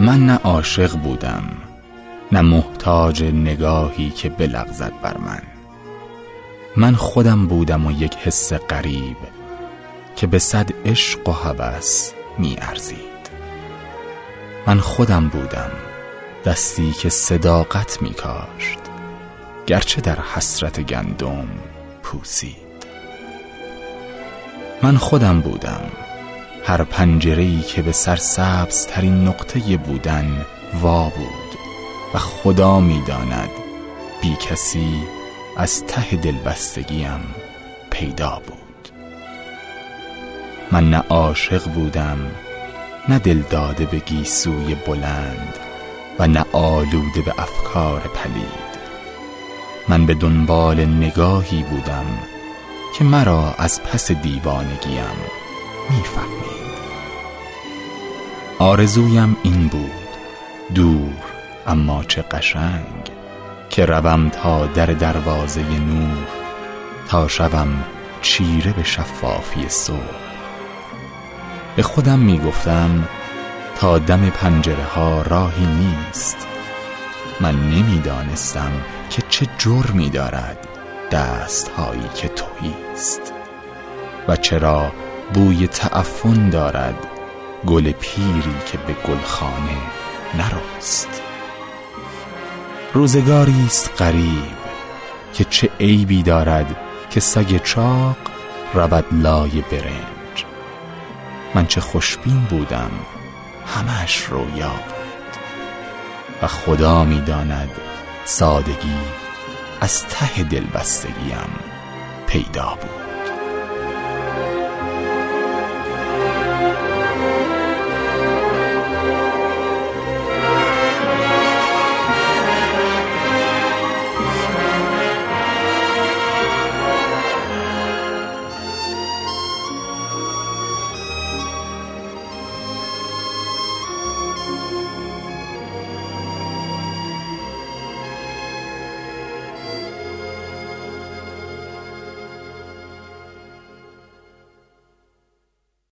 من نه عاشق بودم نه محتاج نگاهی که بلغزد بر من. من خودم بودم و یک حس غریب که به صد عشق و هوس می ارزید. من خودم بودم دستی که صداقت می کاشت گرچه در حسرت گندم پوسید. من خودم بودم هر پنجره که به سرسبز ترین نقطه بودن وا بود و خدا می‌داند بی کسی از ته دلبستگیم پیدا بود. من نه عاشق بودم نه دل داده به گیسوی بلند و نه آلوده به افکار پلید. من به دنبال نگاهی بودم که مرا از پس دیوانگیم می‌فهمید. آرزویم این بود. دور اما چه قشنگ که روم تا در دروازه نور تا شوم چیره به شفافی صبح. به خودم می گفتم تا دم پنجره ها راهی نیست. من نمی‌دانستم که چه جرمی دارد دست هایی که تویست و چرا بوی تعفن دارد. گل پیری که به گلخانه نرست روزگاری است غریب که چه عیبی دارد که سگ چاق رود لای برنج. من چه خوشبین بودم همش رویا بود. و خدا می‌داند سادگی از ته دلبستگیم پیدا بود.